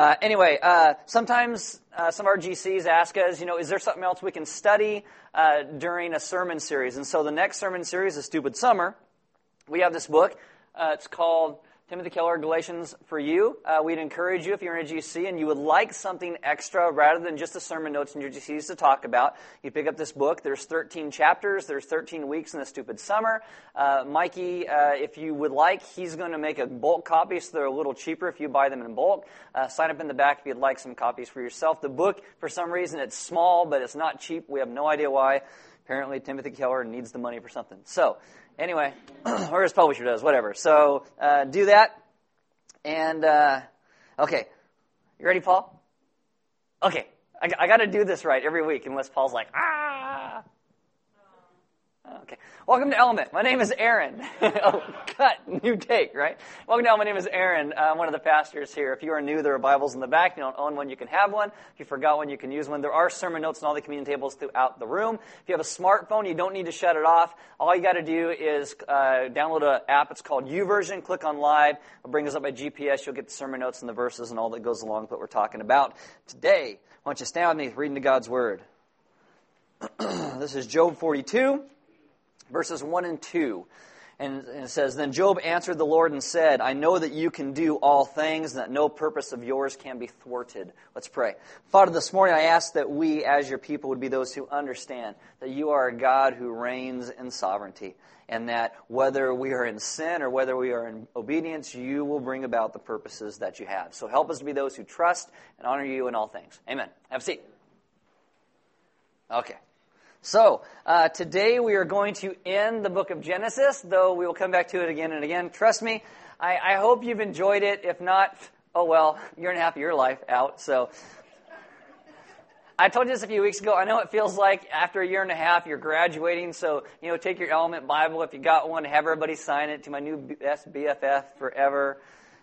Uh, anyway, uh, sometimes uh, some of our GCs ask us, you know, is there something else we can study uh, during a sermon series? And so the next sermon series is Stupid Summer. We have this book. Uh, it's called Timothy Keller, Galatians for you. Uh, we'd encourage you if you're in a GC and you would like something extra rather than just the sermon notes in your GCs to talk about, you pick up this book. There's 13 chapters. There's 13 weeks in the stupid summer. Uh, Mikey, uh, if you would like, he's going to make a bulk copy so they're a little cheaper if you buy them in bulk. Uh, sign up in the back if you'd like some copies for yourself. The book, for some reason, it's small, but it's not cheap. We have no idea why. Apparently, Timothy Keller needs the money for something. So, Anyway, or his publisher does, whatever. So uh, do that. And, uh, okay. You ready, Paul? Okay. I, I got to do this right every week unless Paul's like, ah. Okay. Welcome to Element. My name is Aaron. oh, cut. New take, right? Welcome to Element. My name is Aaron. I'm one of the pastors here. If you are new, there are Bibles in the back. If you don't own one, you can have one. If you forgot one, you can use one. There are sermon notes on all the communion tables throughout the room. If you have a smartphone, you don't need to shut it off. All you got to do is uh, download an app. It's called YouVersion. Click on Live. It'll bring us up by GPS. You'll get the sermon notes and the verses and all that goes along with what we're talking about today. Why don't you stand with me reading to God's Word? this is Job 42 verses 1 and 2. And it says, Then Job answered the Lord and said, I know that you can do all things, and that no purpose of yours can be thwarted. Let's pray. Father, this morning I ask that we, as your people, would be those who understand that you are a God who reigns in sovereignty, and that whether we are in sin or whether we are in obedience, you will bring about the purposes that you have. So help us to be those who trust and honor you in all things. Amen. Have a seat. Okay. So, uh, today we are going to end the book of Genesis, though we will come back to it again and again. Trust me, I, I hope you've enjoyed it. If not, oh well, year and a half of your life out. So, I told you this a few weeks ago. I know it feels like after a year and a half you're graduating. So, you know, take your Element Bible if you got one, have everybody sign it to my new best BFF forever.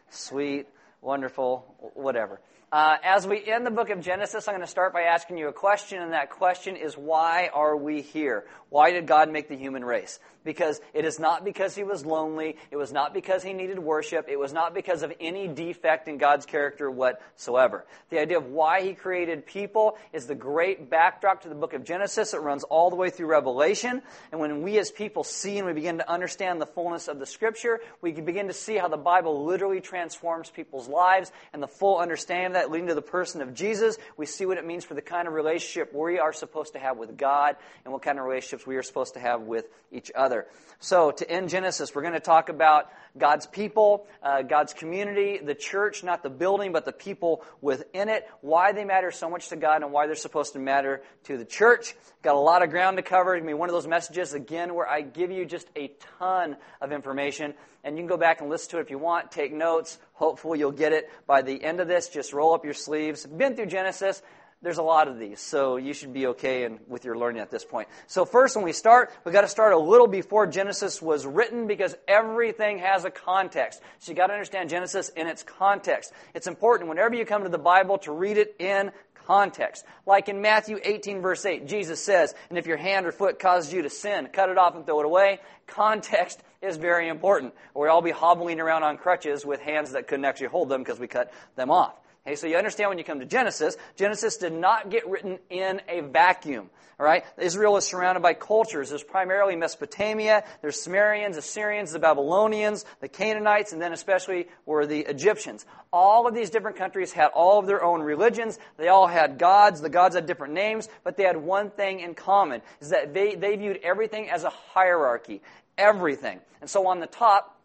Sweet, wonderful, whatever. Uh, as we end the book of Genesis, I'm going to start by asking you a question, and that question is why are we here? Why did God make the human race? Because it is not because he was lonely. It was not because he needed worship. It was not because of any defect in God's character whatsoever. The idea of why he created people is the great backdrop to the book of Genesis. It runs all the way through Revelation. And when we as people see and we begin to understand the fullness of the scripture, we can begin to see how the Bible literally transforms people's lives and the full understanding of that leading to the person of Jesus. We see what it means for the kind of relationship we are supposed to have with God and what kind of relationships we are supposed to have with each other. So, to end Genesis, we're going to talk about God's people, uh, God's community, the church, not the building, but the people within it, why they matter so much to God and why they're supposed to matter to the church. Got a lot of ground to cover. I mean, one of those messages, again, where I give you just a ton of information, and you can go back and listen to it if you want, take notes. Hopefully, you'll get it by the end of this. Just roll up your sleeves. Been through Genesis there's a lot of these, so you should be okay with your learning at this point. So first, when we start, we've got to start a little before Genesis was written because everything has a context. So you've got to understand Genesis in its context. It's important whenever you come to the Bible to read it in context. Like in Matthew 18 verse 8, Jesus says, and if your hand or foot causes you to sin, cut it off and throw it away. Context is very important. Or we all be hobbling around on crutches with hands that couldn't actually hold them because we cut them off. Okay, so you understand when you come to Genesis, Genesis did not get written in a vacuum. All right, Israel is surrounded by cultures. There's primarily Mesopotamia. There's Sumerians, Assyrians, the Babylonians, the Canaanites, and then especially were the Egyptians. All of these different countries had all of their own religions. They all had gods. The gods had different names, but they had one thing in common: is that they they viewed everything as a hierarchy. Everything. And so on the top,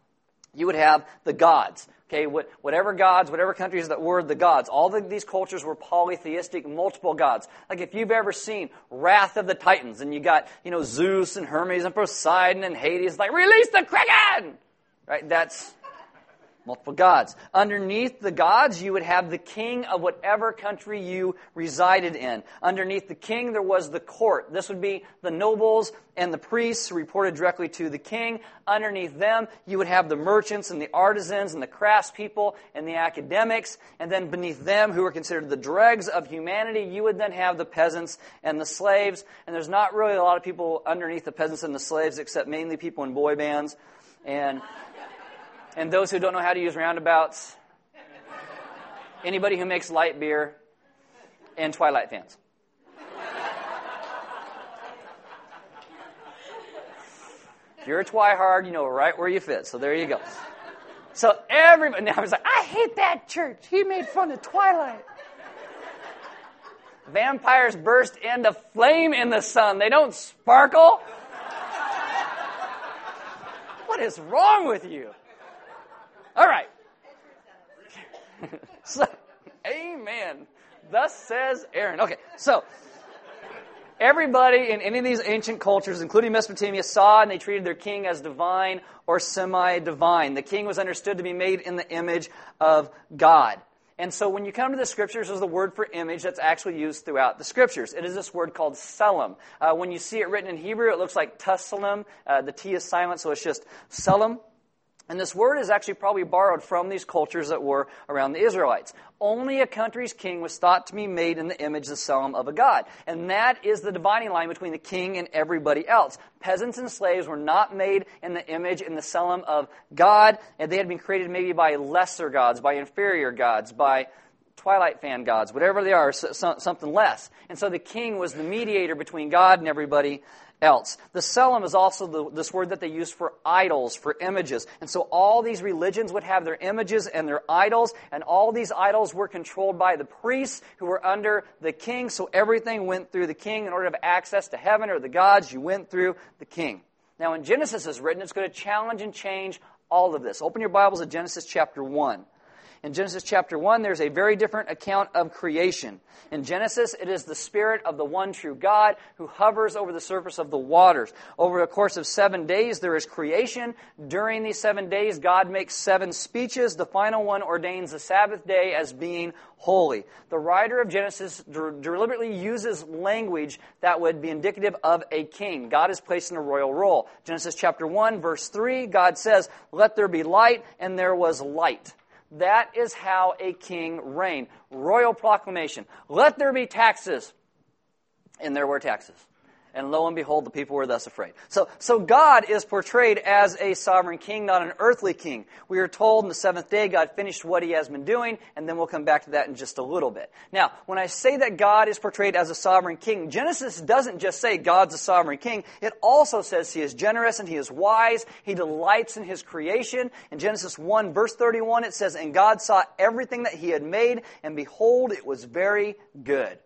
you would have the gods. Okay, whatever gods, whatever countries that were the gods, all the, these cultures were polytheistic, multiple gods. Like if you've ever seen Wrath of the Titans, and you got, you know, Zeus and Hermes and Poseidon and Hades, like, release the Kraken! Right? That's multiple gods. Underneath the gods, you would have the king of whatever country you resided in. Underneath the king, there was the court. This would be the nobles and the priests reported directly to the king. Underneath them, you would have the merchants and the artisans and the craftspeople and the academics. And then beneath them, who were considered the dregs of humanity, you would then have the peasants and the slaves. And there's not really a lot of people underneath the peasants and the slaves, except mainly people in boy bands. And and those who don't know how to use roundabouts, Anybody who makes light beer and Twilight fans. If you're a Twihard, you know right where you fit. So there you go. So everybody now was like, I hate that church. He made fun of Twilight. Vampires burst into flame in the sun. They don't sparkle. What is wrong with you? All right. so, amen. Thus says Aaron. Okay, so everybody in any of these ancient cultures, including Mesopotamia, saw and they treated their king as divine or semi divine. The king was understood to be made in the image of God. And so when you come to the scriptures, there's the word for image that's actually used throughout the scriptures. It is this word called selim. Uh, when you see it written in Hebrew, it looks like tussalim. Uh, the T is silent, so it's just selim. And this word is actually probably borrowed from these cultures that were around the Israelites. Only a country's king was thought to be made in the image, the selim of a god. And that is the dividing line between the king and everybody else. Peasants and slaves were not made in the image, in the selim of God, and they had been created maybe by lesser gods, by inferior gods, by Twilight fan gods, whatever they are, something less. And so the king was the mediator between God and everybody else. The selim is also the, this word that they use for idols, for images. And so all these religions would have their images and their idols, and all these idols were controlled by the priests who were under the king. So everything went through the king. In order to have access to heaven or the gods, you went through the king. Now, when Genesis is written, it's going to challenge and change all of this. Open your Bibles to Genesis chapter 1. In Genesis chapter 1, there's a very different account of creation. In Genesis, it is the Spirit of the one true God who hovers over the surface of the waters. Over a course of seven days, there is creation. During these seven days, God makes seven speeches. The final one ordains the Sabbath day as being holy. The writer of Genesis deliberately uses language that would be indicative of a king. God is placed in a royal role. Genesis chapter 1, verse 3, God says, Let there be light, and there was light. That is how a king reigned. Royal proclamation. Let there be taxes. And there were taxes. And lo and behold, the people were thus afraid. So, so God is portrayed as a sovereign king, not an earthly king. We are told in the seventh day God finished what he has been doing, and then we'll come back to that in just a little bit. Now, when I say that God is portrayed as a sovereign king, Genesis doesn't just say God's a sovereign king. It also says he is generous and he is wise. He delights in his creation. In Genesis 1 verse 31, it says, And God saw everything that he had made, and behold, it was very good.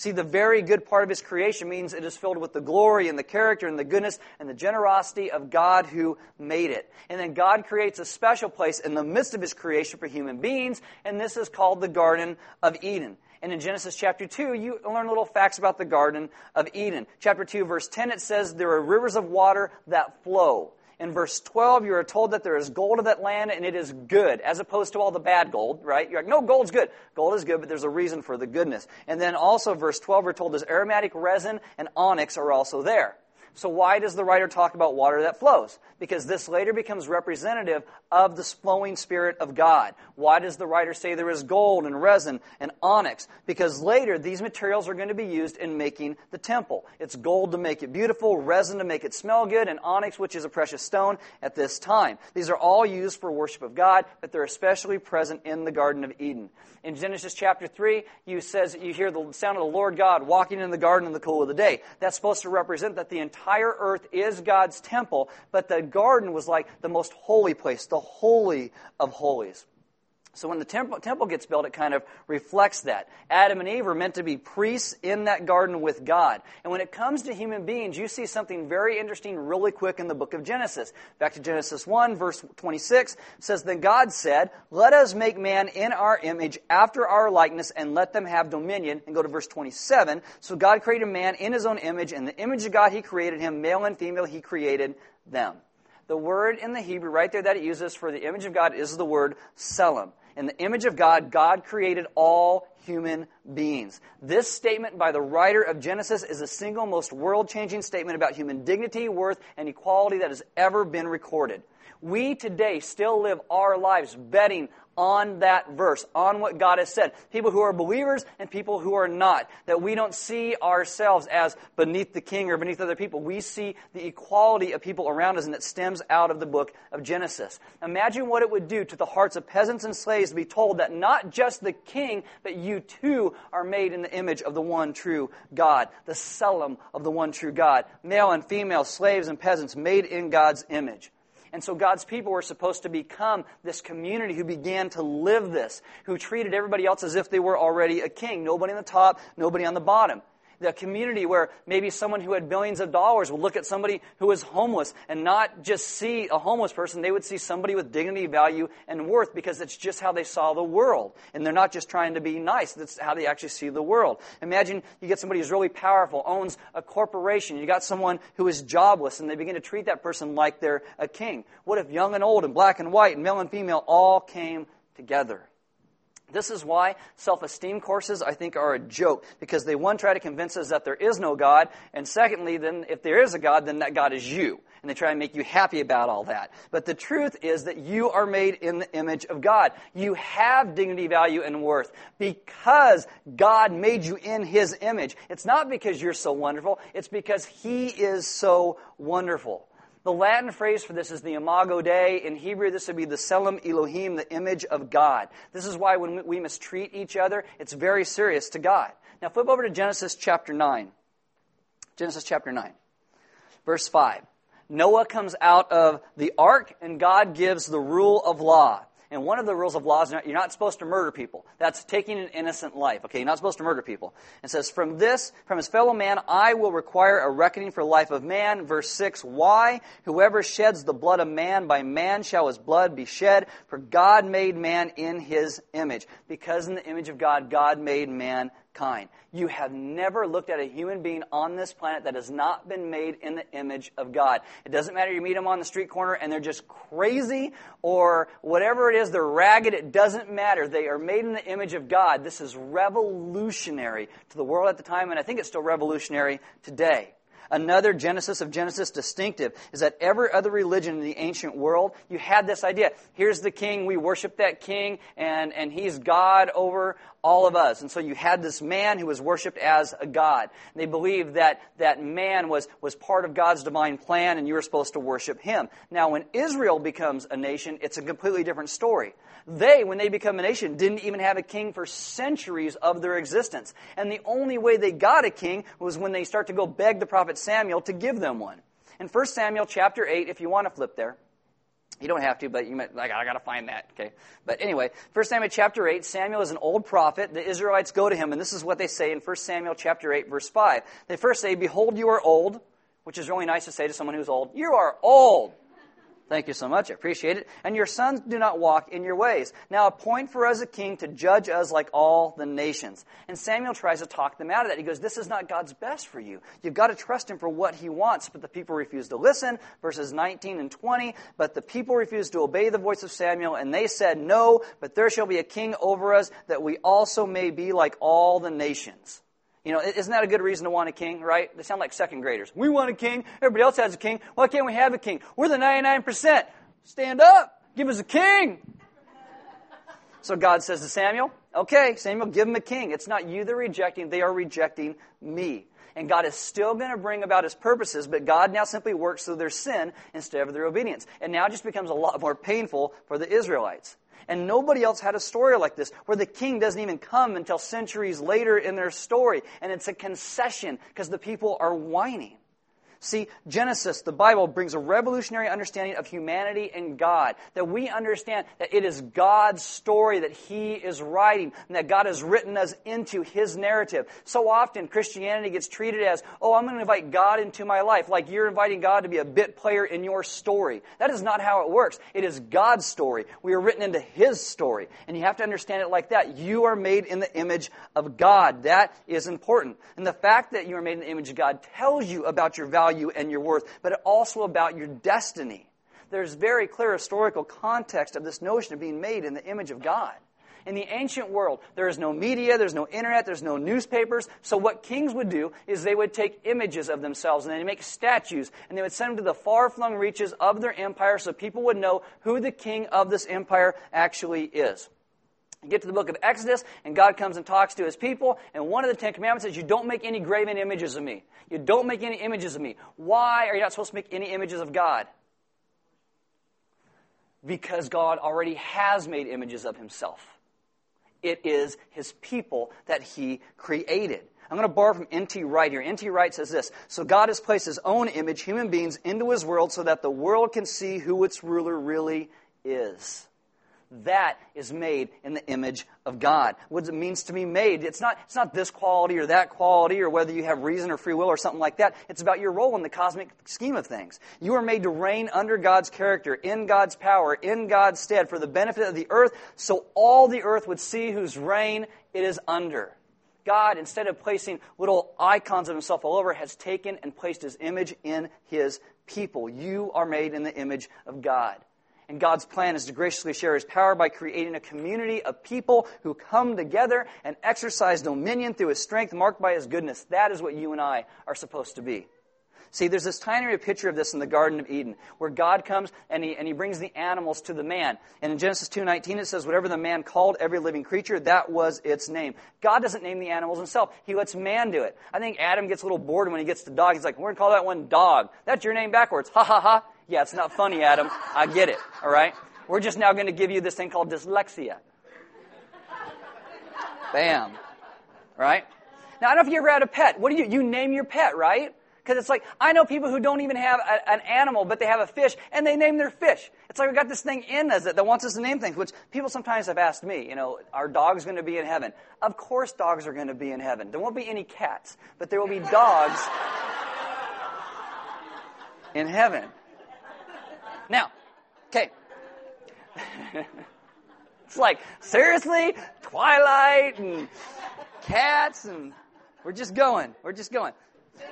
See, the very good part of his creation means it is filled with the glory and the character and the goodness and the generosity of God who made it. And then God creates a special place in the midst of his creation for human beings, and this is called the Garden of Eden. And in Genesis chapter 2, you learn little facts about the Garden of Eden. Chapter 2, verse 10, it says, There are rivers of water that flow. In verse 12, you are told that there is gold of that land and it is good, as opposed to all the bad gold, right? You're like, no, gold's good. Gold is good, but there's a reason for the goodness. And then also, verse 12, we're told there's aromatic resin and onyx are also there. So why does the writer talk about water that flows? Because this later becomes representative of the flowing Spirit of God. Why does the writer say there is gold and resin and onyx? Because later these materials are going to be used in making the temple. It's gold to make it beautiful, resin to make it smell good, and onyx, which is a precious stone at this time. These are all used for worship of God, but they're especially present in the Garden of Eden. In Genesis chapter 3, you says you hear the sound of the Lord God walking in the garden in the cool of the day. That's supposed to represent that the entire earth is God's temple, but the garden was like the most holy place, the holy of holies. So when the temple, temple, gets built, it kind of reflects that. Adam and Eve are meant to be priests in that garden with God. And when it comes to human beings, you see something very interesting really quick in the book of Genesis. Back to Genesis 1, verse 26, says, Then God said, Let us make man in our image, after our likeness, and let them have dominion. And go to verse 27. So God created man in his own image. and the image of God he created him, male and female he created them. The word in the Hebrew right there that it uses for the image of God is the word selim. In the image of God, God created all human beings. This statement by the writer of Genesis is the single most world changing statement about human dignity, worth, and equality that has ever been recorded. We today still live our lives betting on that verse, on what God has said. People who are believers and people who are not. That we don't see ourselves as beneath the king or beneath other people. We see the equality of people around us, and it stems out of the book of Genesis. Imagine what it would do to the hearts of peasants and slaves to be told that not just the king, but you too are made in the image of the one true God, the Selim of the one true God. Male and female, slaves and peasants made in God's image. And so God's people were supposed to become this community who began to live this, who treated everybody else as if they were already a king. Nobody on the top, nobody on the bottom the community where maybe someone who had billions of dollars would look at somebody who was homeless and not just see a homeless person, they would see somebody with dignity, value, and worth because it's just how they saw the world. And they're not just trying to be nice, that's how they actually see the world. Imagine you get somebody who's really powerful, owns a corporation, you got someone who is jobless, and they begin to treat that person like they're a king. What if young and old and black and white and male and female all came together? This is why self esteem courses, I think, are a joke because they, one, try to convince us that there is no God, and secondly, then if there is a God, then that God is you. And they try to make you happy about all that. But the truth is that you are made in the image of God. You have dignity, value, and worth because God made you in His image. It's not because you're so wonderful, it's because He is so wonderful. The Latin phrase for this is the imago Dei. In Hebrew, this would be the Tselem Elohim, the image of God. This is why when we mistreat each other, it's very serious to God. Now flip over to Genesis chapter 9. Genesis chapter 9, verse 5. Noah comes out of the ark, and God gives the rule of law. And one of the rules of law is you're not supposed to murder people. That's taking an innocent life. Okay, you're not supposed to murder people. It says, From this, from his fellow man, I will require a reckoning for life of man. Verse 6, Why? Whoever sheds the blood of man, by man shall his blood be shed. For God made man in his image. Because in the image of God, God made man kind. You have never looked at a human being on this planet that has not been made in the image of God. It doesn't matter you meet them on the street corner and they're just crazy or whatever it is, they're ragged, it doesn't matter. They are made in the image of God. This is revolutionary to the world at the time, and I think it's still revolutionary today. Another Genesis of Genesis distinctive is that every other religion in the ancient world, you had this idea. Here's the king, we worship that king, and, and he's God over all of us. And so you had this man who was worshiped as a god. And they believed that that man was, was part of God's divine plan and you were supposed to worship him. Now, when Israel becomes a nation, it's a completely different story. They, when they become a nation, didn't even have a king for centuries of their existence. And the only way they got a king was when they start to go beg the prophet Samuel to give them one. In 1 Samuel chapter 8, if you want to flip there, you don't have to, but you might, like, I gotta find that, okay? But anyway, 1 Samuel chapter 8, Samuel is an old prophet. The Israelites go to him, and this is what they say in 1 Samuel chapter 8, verse 5. They first say, Behold, you are old, which is really nice to say to someone who's old. You are old. Thank you so much. I appreciate it. And your sons do not walk in your ways. Now appoint for us a king to judge us like all the nations. And Samuel tries to talk them out of that. He goes, This is not God's best for you. You've got to trust him for what he wants. But the people refuse to listen. Verses 19 and 20. But the people refused to obey the voice of Samuel, and they said, No, but there shall be a king over us, that we also may be like all the nations. You know, isn't that a good reason to want a king, right? They sound like second graders. We want a king. Everybody else has a king. Why can't we have a king? We're the 99%. Stand up. Give us a king. So God says to Samuel, okay, Samuel, give him a king. It's not you they're rejecting. They are rejecting me. And God is still going to bring about his purposes, but God now simply works through their sin instead of their obedience. And now it just becomes a lot more painful for the Israelites. And nobody else had a story like this, where the king doesn't even come until centuries later in their story. And it's a concession because the people are whining. See, Genesis, the Bible, brings a revolutionary understanding of humanity and God. That we understand that it is God's story that He is writing, and that God has written us into His narrative. So often, Christianity gets treated as, oh, I'm going to invite God into my life, like you're inviting God to be a bit player in your story. That is not how it works. It is God's story. We are written into His story. And you have to understand it like that. You are made in the image of God. That is important. And the fact that you are made in the image of God tells you about your value value and your worth, but also about your destiny. There's very clear historical context of this notion of being made in the image of God. In the ancient world, there is no media, there's no internet, there's no newspapers. So what kings would do is they would take images of themselves and they'd make statues and they would send them to the far-flung reaches of their empire so people would know who the king of this empire actually is. You get to the book of Exodus, and God comes and talks to his people, and one of the Ten Commandments says, You don't make any graven images of me. You don't make any images of me. Why are you not supposed to make any images of God? Because God already has made images of himself. It is his people that he created. I'm going to borrow from N.T. Wright here. N.T. Wright says this So God has placed his own image, human beings, into his world so that the world can see who its ruler really is. That is made in the image of God. What it means to be made, it's not, it's not this quality or that quality or whether you have reason or free will or something like that. It's about your role in the cosmic scheme of things. You are made to reign under God's character, in God's power, in God's stead for the benefit of the earth, so all the earth would see whose reign it is under. God, instead of placing little icons of himself all over, has taken and placed his image in his people. You are made in the image of God. And God's plan is to graciously share His power by creating a community of people who come together and exercise dominion through His strength marked by His goodness. That is what you and I are supposed to be. See, there's this tiny picture of this in the Garden of Eden, where God comes and he, and he brings the animals to the man. And in Genesis 2.19 it says, whatever the man called every living creature, that was its name. God doesn't name the animals himself. He lets man do it. I think Adam gets a little bored when he gets the dog. He's like, we're going to call that one dog. That's your name backwards. Ha ha ha. Yeah, it's not funny, Adam. I get it. All right? We're just now going to give you this thing called dyslexia. Bam. Right? Now, I don't know if you ever had a pet. What do you, you name your pet, right? Because it's like, I know people who don't even have a, an animal, but they have a fish, and they name their fish. It's like we got this thing in us that, that wants us to name things, which people sometimes have asked me, you know, are dogs going to be in heaven? Of course dogs are going to be in heaven. There won't be any cats, but there will be dogs in heaven. Now, okay. it's like, seriously? Twilight and cats and we're just going. We're just going.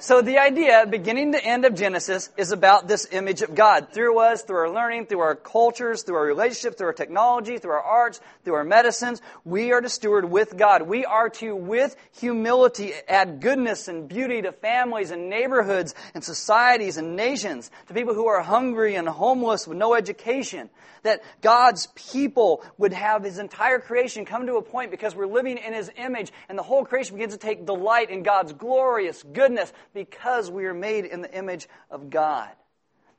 So the idea, beginning to end of Genesis, is about this image of God through us, through our learning, through our cultures, through our relationships, through our technology, through our arts, through our medicines. We are to steward with God. We are to, with humility, add goodness and beauty to families and neighborhoods and societies and nations, to people who are hungry and homeless with no education. That God's people would have His entire creation come to a point because we're living in His image and the whole creation begins to take delight in God's glorious goodness because we are made in the image of God.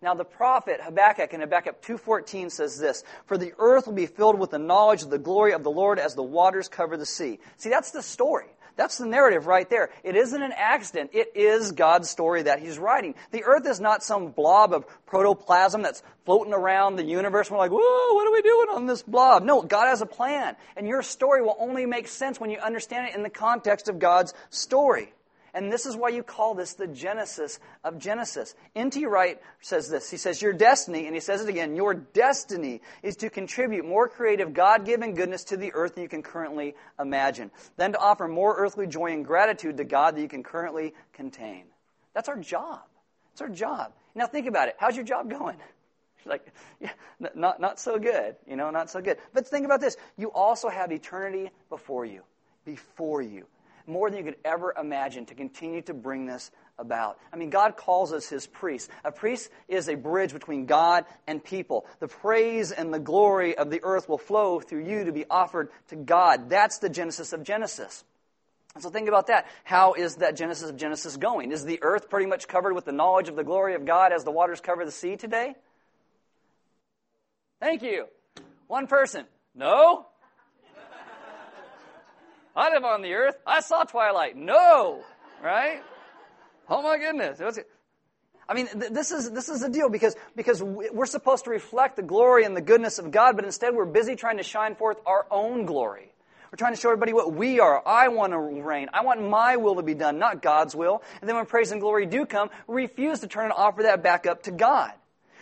Now the prophet Habakkuk in Habakkuk 2.14 says this, For the earth will be filled with the knowledge of the glory of the Lord as the waters cover the sea. See, that's the story. That's the narrative right there. It isn't an accident. It is God's story that He's writing. The earth is not some blob of protoplasm that's floating around the universe. We're like, whoa, what are we doing on this blob? No, God has a plan. And your story will only make sense when you understand it in the context of God's story. And this is why you call this the Genesis of Genesis. N.T. Wright says this. He says, Your destiny, and he says it again, your destiny is to contribute more creative, God given goodness to the earth than you can currently imagine, than to offer more earthly joy and gratitude to God than you can currently contain. That's our job. It's our job. Now think about it. How's your job going? like, yeah, not, not so good, you know, not so good. But think about this. You also have eternity before you. Before you more than you could ever imagine to continue to bring this about. I mean, God calls us his priests. A priest is a bridge between God and people. The praise and the glory of the earth will flow through you to be offered to God. That's the Genesis of Genesis. So think about that. How is that Genesis of Genesis going? Is the earth pretty much covered with the knowledge of the glory of God as the waters cover the sea today? Thank you. One person. No? I live on the earth. I saw twilight. No, right? Oh my goodness. I mean, th- this is this is the deal because because we're supposed to reflect the glory and the goodness of God, but instead we're busy trying to shine forth our own glory. We're trying to show everybody what we are. I want to reign. I want my will to be done, not God's will. And then when praise and glory do come, we refuse to turn and offer that back up to God.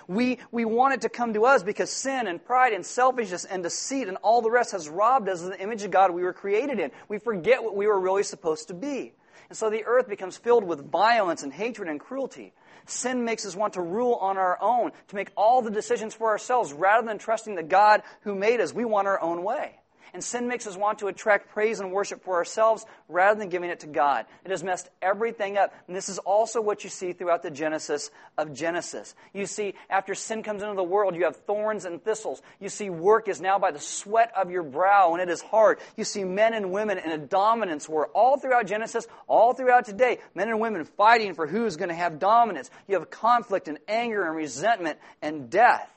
We, we want it to come to us because sin and pride and selfishness and deceit and all the rest has robbed us of the image of God we were created in. We forget what we were really supposed to be. And so the earth becomes filled with violence and hatred and cruelty. Sin makes us want to rule on our own, to make all the decisions for ourselves rather than trusting the God who made us. We want our own way. And sin makes us want to attract praise and worship for ourselves rather than giving it to God. It has messed everything up. And this is also what you see throughout the Genesis of Genesis. You see, after sin comes into the world, you have thorns and thistles. You see, work is now by the sweat of your brow, and it is hard. You see men and women in a dominance war all throughout Genesis, all throughout today. Men and women fighting for who's going to have dominance. You have conflict and anger and resentment and death.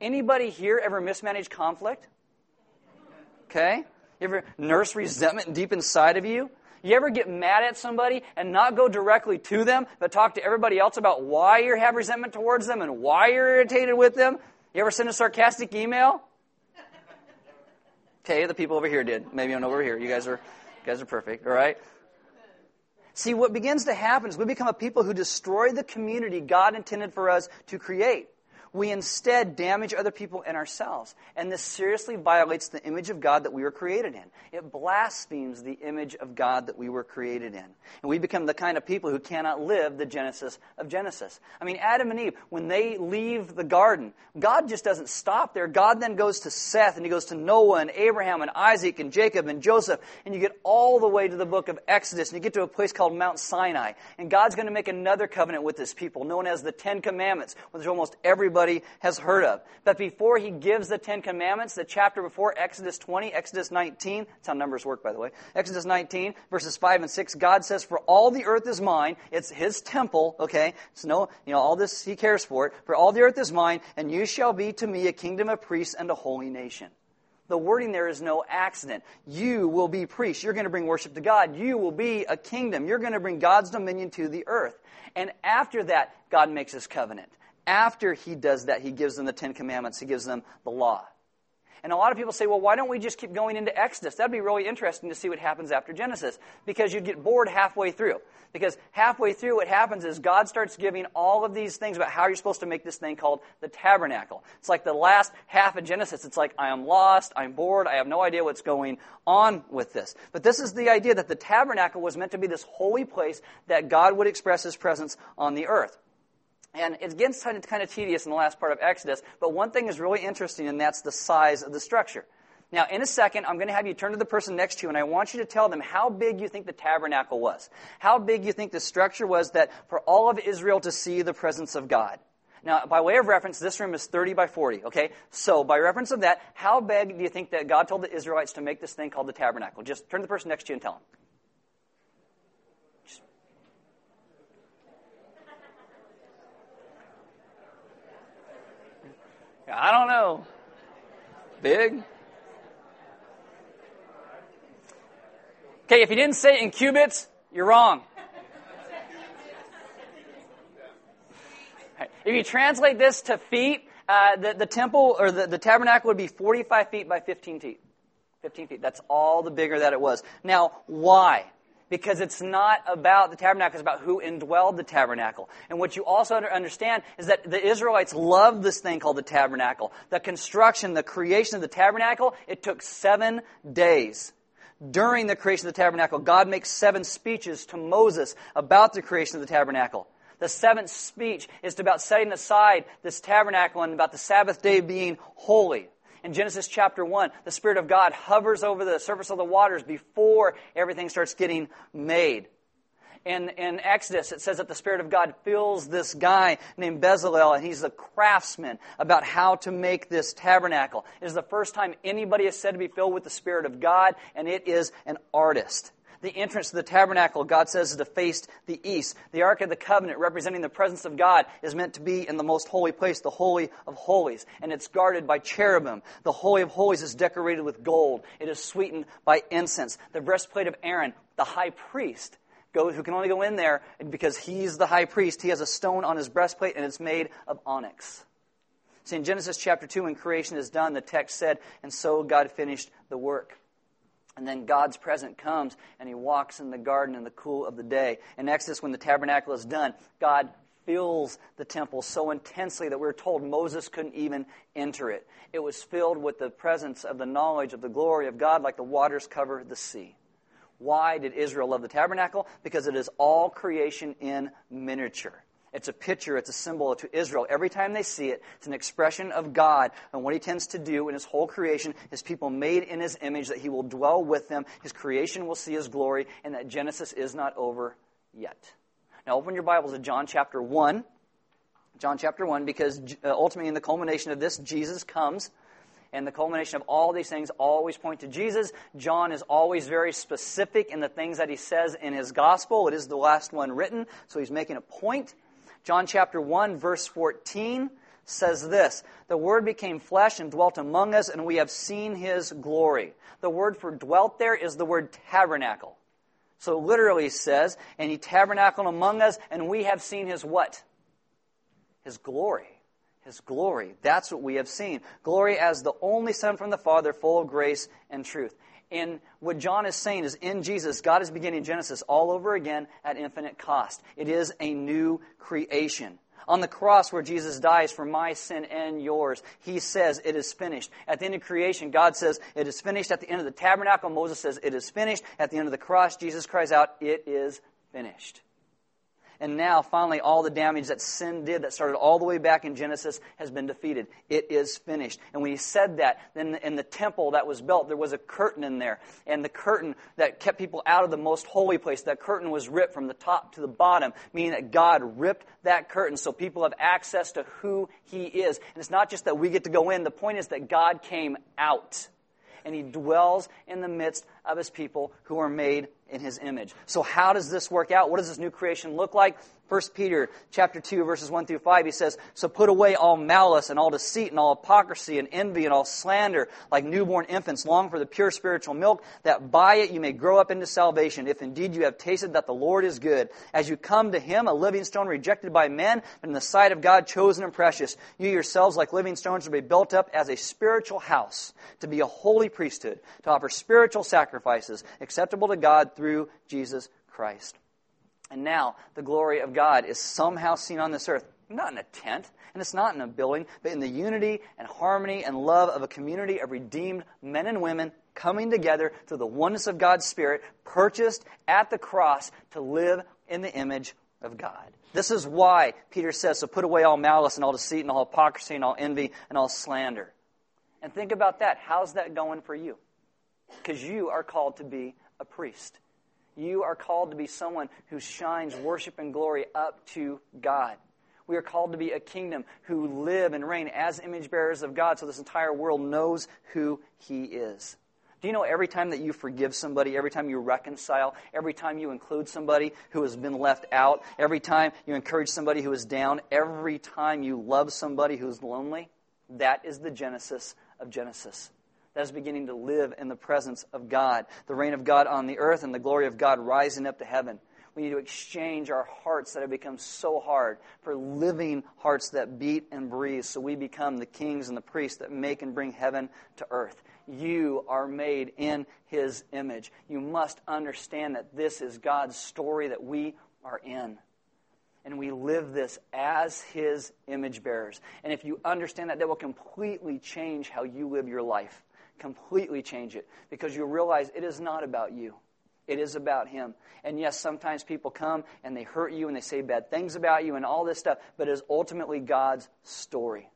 Anybody here ever mismanage conflict? Okay? You ever nurse resentment deep inside of you? You ever get mad at somebody and not go directly to them, but talk to everybody else about why you have resentment towards them and why you're irritated with them? You ever send a sarcastic email? Okay, the people over here did. Maybe I'm over here. You guys are, you guys are perfect. All right. See, what begins to happen is we become a people who destroy the community God intended for us to create we instead damage other people and ourselves. And this seriously violates the image of God that we were created in. It blasphemes the image of God that we were created in. And we become the kind of people who cannot live the Genesis of Genesis. I mean, Adam and Eve, when they leave the garden, God just doesn't stop there. God then goes to Seth and he goes to Noah and Abraham and Isaac and Jacob and Joseph. And you get all the way to the book of Exodus and you get to a place called Mount Sinai. And God's going to make another covenant with his people known as the Ten Commandments, which almost everybody everybody has heard of. But before he gives the Ten Commandments, the chapter before, Exodus 20, Exodus 19, that's how numbers work, by the way. Exodus 19, verses 5 and 6, God says, For all the earth is mine. It's his temple, okay? It's no, you know, all this he cares for it. For all the earth is mine, and you shall be to me a kingdom of priests and a holy nation. The wording there is no accident. You will be priests. You're going to bring worship to God. You will be a kingdom. You're going to bring God's dominion to the earth. And after that, God makes his covenant. After he does that, he gives them the Ten Commandments, he gives them the law. And a lot of people say, well, why don't we just keep going into Exodus? That'd be really interesting to see what happens after Genesis. Because you'd get bored halfway through. Because halfway through, what happens is God starts giving all of these things about how you're supposed to make this thing called the tabernacle. It's like the last half of Genesis. It's like, I am lost, I'm bored, I have no idea what's going on with this. But this is the idea that the tabernacle was meant to be this holy place that God would express his presence on the earth. And it gets kind of, kind of tedious in the last part of Exodus, but one thing is really interesting, and that's the size of the structure. Now, in a second, I'm going to have you turn to the person next to you, and I want you to tell them how big you think the tabernacle was. How big you think the structure was that for all of Israel to see the presence of God. Now, by way of reference, this room is 30 by 40, okay? So, by reference of that, how big do you think that God told the Israelites to make this thing called the tabernacle? Just turn to the person next to you and tell them. I don't know. Big? Okay, if you didn't say it in cubits, you're wrong. If you translate this to feet, uh, the, the temple or the, the tabernacle would be 45 feet by 15 feet. 15 feet. That's all the bigger that it was. Now, why? Because it's not about the tabernacle, it's about who indwelled the tabernacle. And what you also understand is that the Israelites loved this thing called the tabernacle. The construction, the creation of the tabernacle, it took seven days. During the creation of the tabernacle, God makes seven speeches to Moses about the creation of the tabernacle. The seventh speech is about setting aside this tabernacle and about the Sabbath day being holy. In Genesis chapter 1, the Spirit of God hovers over the surface of the waters before everything starts getting made. In, in Exodus, it says that the Spirit of God fills this guy named Bezalel, and he's a craftsman about how to make this tabernacle. It is the first time anybody is said to be filled with the Spirit of God, and it is an artist. The entrance to the tabernacle, God says, is to face the east. The Ark of the Covenant, representing the presence of God, is meant to be in the most holy place, the Holy of Holies. And it's guarded by cherubim. The Holy of Holies is decorated with gold. It is sweetened by incense. The breastplate of Aaron, the high priest, who can only go in there because he's the high priest, he has a stone on his breastplate and it's made of onyx. See, in Genesis chapter 2, when creation is done, the text said, and so God finished the work. And then God's presence comes and he walks in the garden in the cool of the day. In Exodus, when the tabernacle is done, God fills the temple so intensely that we're told Moses couldn't even enter it. It was filled with the presence of the knowledge of the glory of God like the waters cover the sea. Why did Israel love the tabernacle? Because it is all creation in miniature. It's a picture, it's a symbol to Israel. Every time they see it, it's an expression of God and what He tends to do in His whole creation, His people made in His image, that He will dwell with them, His creation will see His glory, and that Genesis is not over yet. Now, open your Bibles to John chapter 1. John chapter 1, because uh, ultimately, in the culmination of this, Jesus comes. And the culmination of all these things always point to Jesus. John is always very specific in the things that he says in his gospel. It is the last one written, so he's making a point. John chapter 1, verse 14 says this The Word became flesh and dwelt among us, and we have seen His glory. The word for dwelt there is the word tabernacle. So literally says, And He tabernacled among us, and we have seen His what? His glory. His glory. That's what we have seen. Glory as the only Son from the Father, full of grace and truth. And what John is saying is in Jesus, God is beginning Genesis all over again at infinite cost. It is a new creation. On the cross where Jesus dies for my sin and yours, he says, It is finished. At the end of creation, God says, It is finished. At the end of the tabernacle, Moses says, It is finished. At the end of the cross, Jesus cries out, It is finished. And now, finally, all the damage that sin did that started all the way back in Genesis has been defeated. It is finished. And when he said that, then in the temple that was built, there was a curtain in there. And the curtain that kept people out of the most holy place, that curtain was ripped from the top to the bottom, meaning that God ripped that curtain so people have access to who he is. And it's not just that we get to go in, the point is that God came out and he dwells in the midst of his people who are made in his image. So how does this work out? What does this new creation look like? 1 Peter chapter 2 verses 1 through 5 he says, "So put away all malice and all deceit and all hypocrisy and envy and all slander, like newborn infants long for the pure spiritual milk, that by it you may grow up into salvation, if indeed you have tasted that the Lord is good. As you come to him, a living stone rejected by men, but in the sight of God chosen and precious, you yourselves like living stones will be built up as a spiritual house, to be a holy priesthood, to offer spiritual sacrifices acceptable to God through Jesus Christ." And now the glory of God is somehow seen on this earth, not in a tent, and it's not in a building, but in the unity and harmony and love of a community of redeemed men and women coming together through the oneness of God's Spirit, purchased at the cross to live in the image of God. This is why Peter says, So put away all malice and all deceit and all hypocrisy and all envy and all slander. And think about that. How's that going for you? Because you are called to be a priest. You are called to be someone who shines worship and glory up to God. We are called to be a kingdom who live and reign as image bearers of God so this entire world knows who He is. Do you know every time that you forgive somebody, every time you reconcile, every time you include somebody who has been left out, every time you encourage somebody who is down, every time you love somebody who's lonely, that is the genesis of Genesis that is beginning to live in the presence of God, the reign of God on the earth and the glory of God rising up to heaven. We need to exchange our hearts that have become so hard for living hearts that beat and breathe so we become the kings and the priests that make and bring heaven to earth. You are made in His image. You must understand that this is God's story that we are in. And we live this as His image bearers. And if you understand that, that will completely change how you live your life completely change it because you realize it is not about you. It is about Him. And yes, sometimes people come and they hurt you and they say bad things about you and all this stuff, but it is ultimately God's story.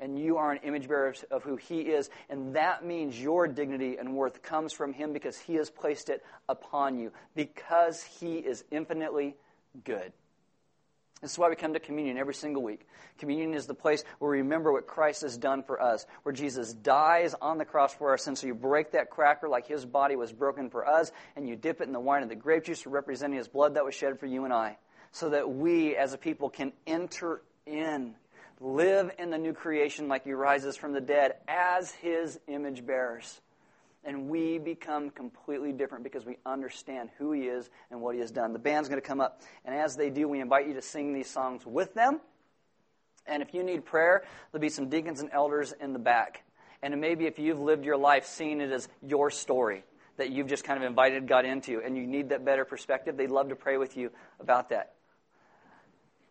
And you are an image bearer of who He is. And that means your dignity and worth comes from Him because He has placed it upon you, because He is infinitely good. This is why we come to communion every single week. Communion is the place where we remember what Christ has done for us, where Jesus dies on the cross for our sins. So you break that cracker like his body was broken for us, and you dip it in the wine of the grape juice, representing his blood that was shed for you and I, so that we as a people can enter in, live in the new creation like he rises from the dead as his image bearers and we become completely different because we understand who He is and what He has done. The band's going to come up, and as they do, we invite you to sing these songs with them. And if you need prayer, there'll be some deacons and elders in the back. And maybe if you've lived your life seeing it as your story that you've just kind of invited God into, and you need that better perspective, they'd love to pray with you about that.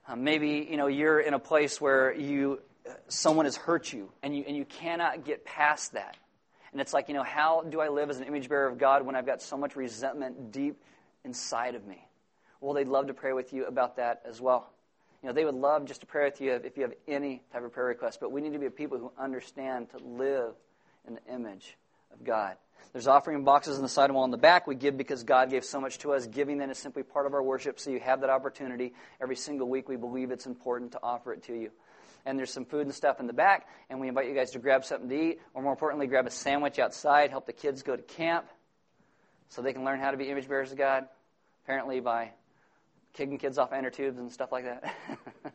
Uh, maybe you know you're in a place where you someone has hurt you, and you and you cannot get past that and it's like, you know, how do I live as an image bearer of God when I've got so much resentment deep inside of me? Well, they'd love to pray with you about that as well. You know, they would love just to pray with you if you have any type of prayer request, but we need to be a people who understand to live in the image of God. There's offering boxes on the side wall in the back. We give because God gave so much to us. Giving then is simply part of our worship, so you have that opportunity every single week. We believe it's important to offer it to you. And there's some food and stuff in the back, and we invite you guys to grab something to eat, or more importantly, grab a sandwich outside, help the kids go to camp so they can learn how to be image bearers of God, apparently by kicking kids off inner tubes and stuff like that.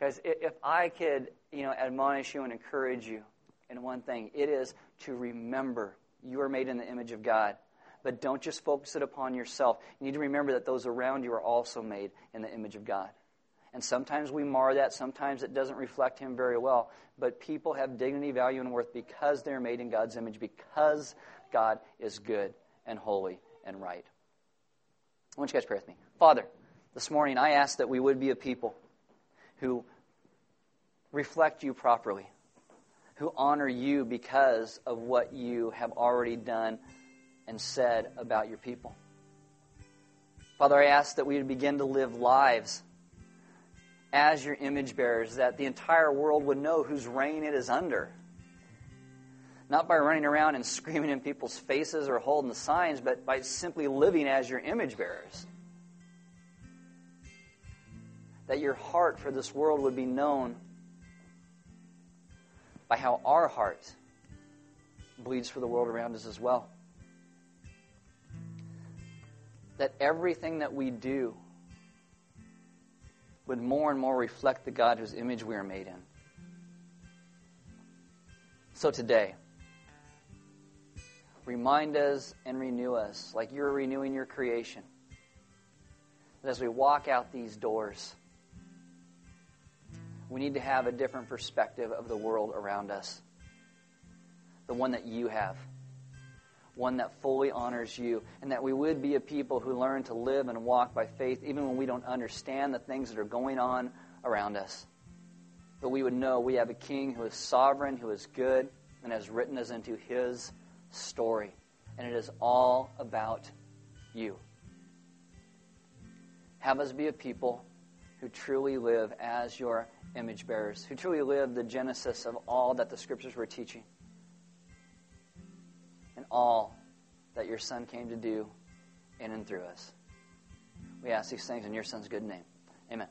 Guys, if I could, you know, admonish you and encourage you in one thing, it is to remember you are made in the image of God. But don't just focus it upon yourself. You need to remember that those around you are also made in the image of God. And sometimes we mar that, sometimes it doesn't reflect Him very well. But people have dignity, value, and worth because they're made in God's image, because God is good and holy and right. I want you guys to pray with me. Father, this morning I ask that we would be a people who reflect you properly, who honor you because of what you have already done and said about your people. Father, I ask that we would begin to live lives as your image bearers, that the entire world would know whose reign it is under. Not by running around and screaming in people's faces or holding the signs, but by simply living as your image bearers. That your heart for this world would be known by how our heart bleeds for the world around us as well. That everything that we do would more and more reflect the God whose image we are made in. So today, remind us and renew us like you're renewing your creation. That as we walk out these doors, we need to have a different perspective of the world around us. The one that you have. One that fully honors you. And that we would be a people who learn to live and walk by faith even when we don't understand the things that are going on around us. But we would know we have a king who is sovereign, who is good, and has written us into his story. And it is all about you. Have us be a people who truly live as your image bearers, who truly live the genesis of all that the scriptures were teaching and all that your Son came to do in and through us. We ask these things in your Son's good name. Amen.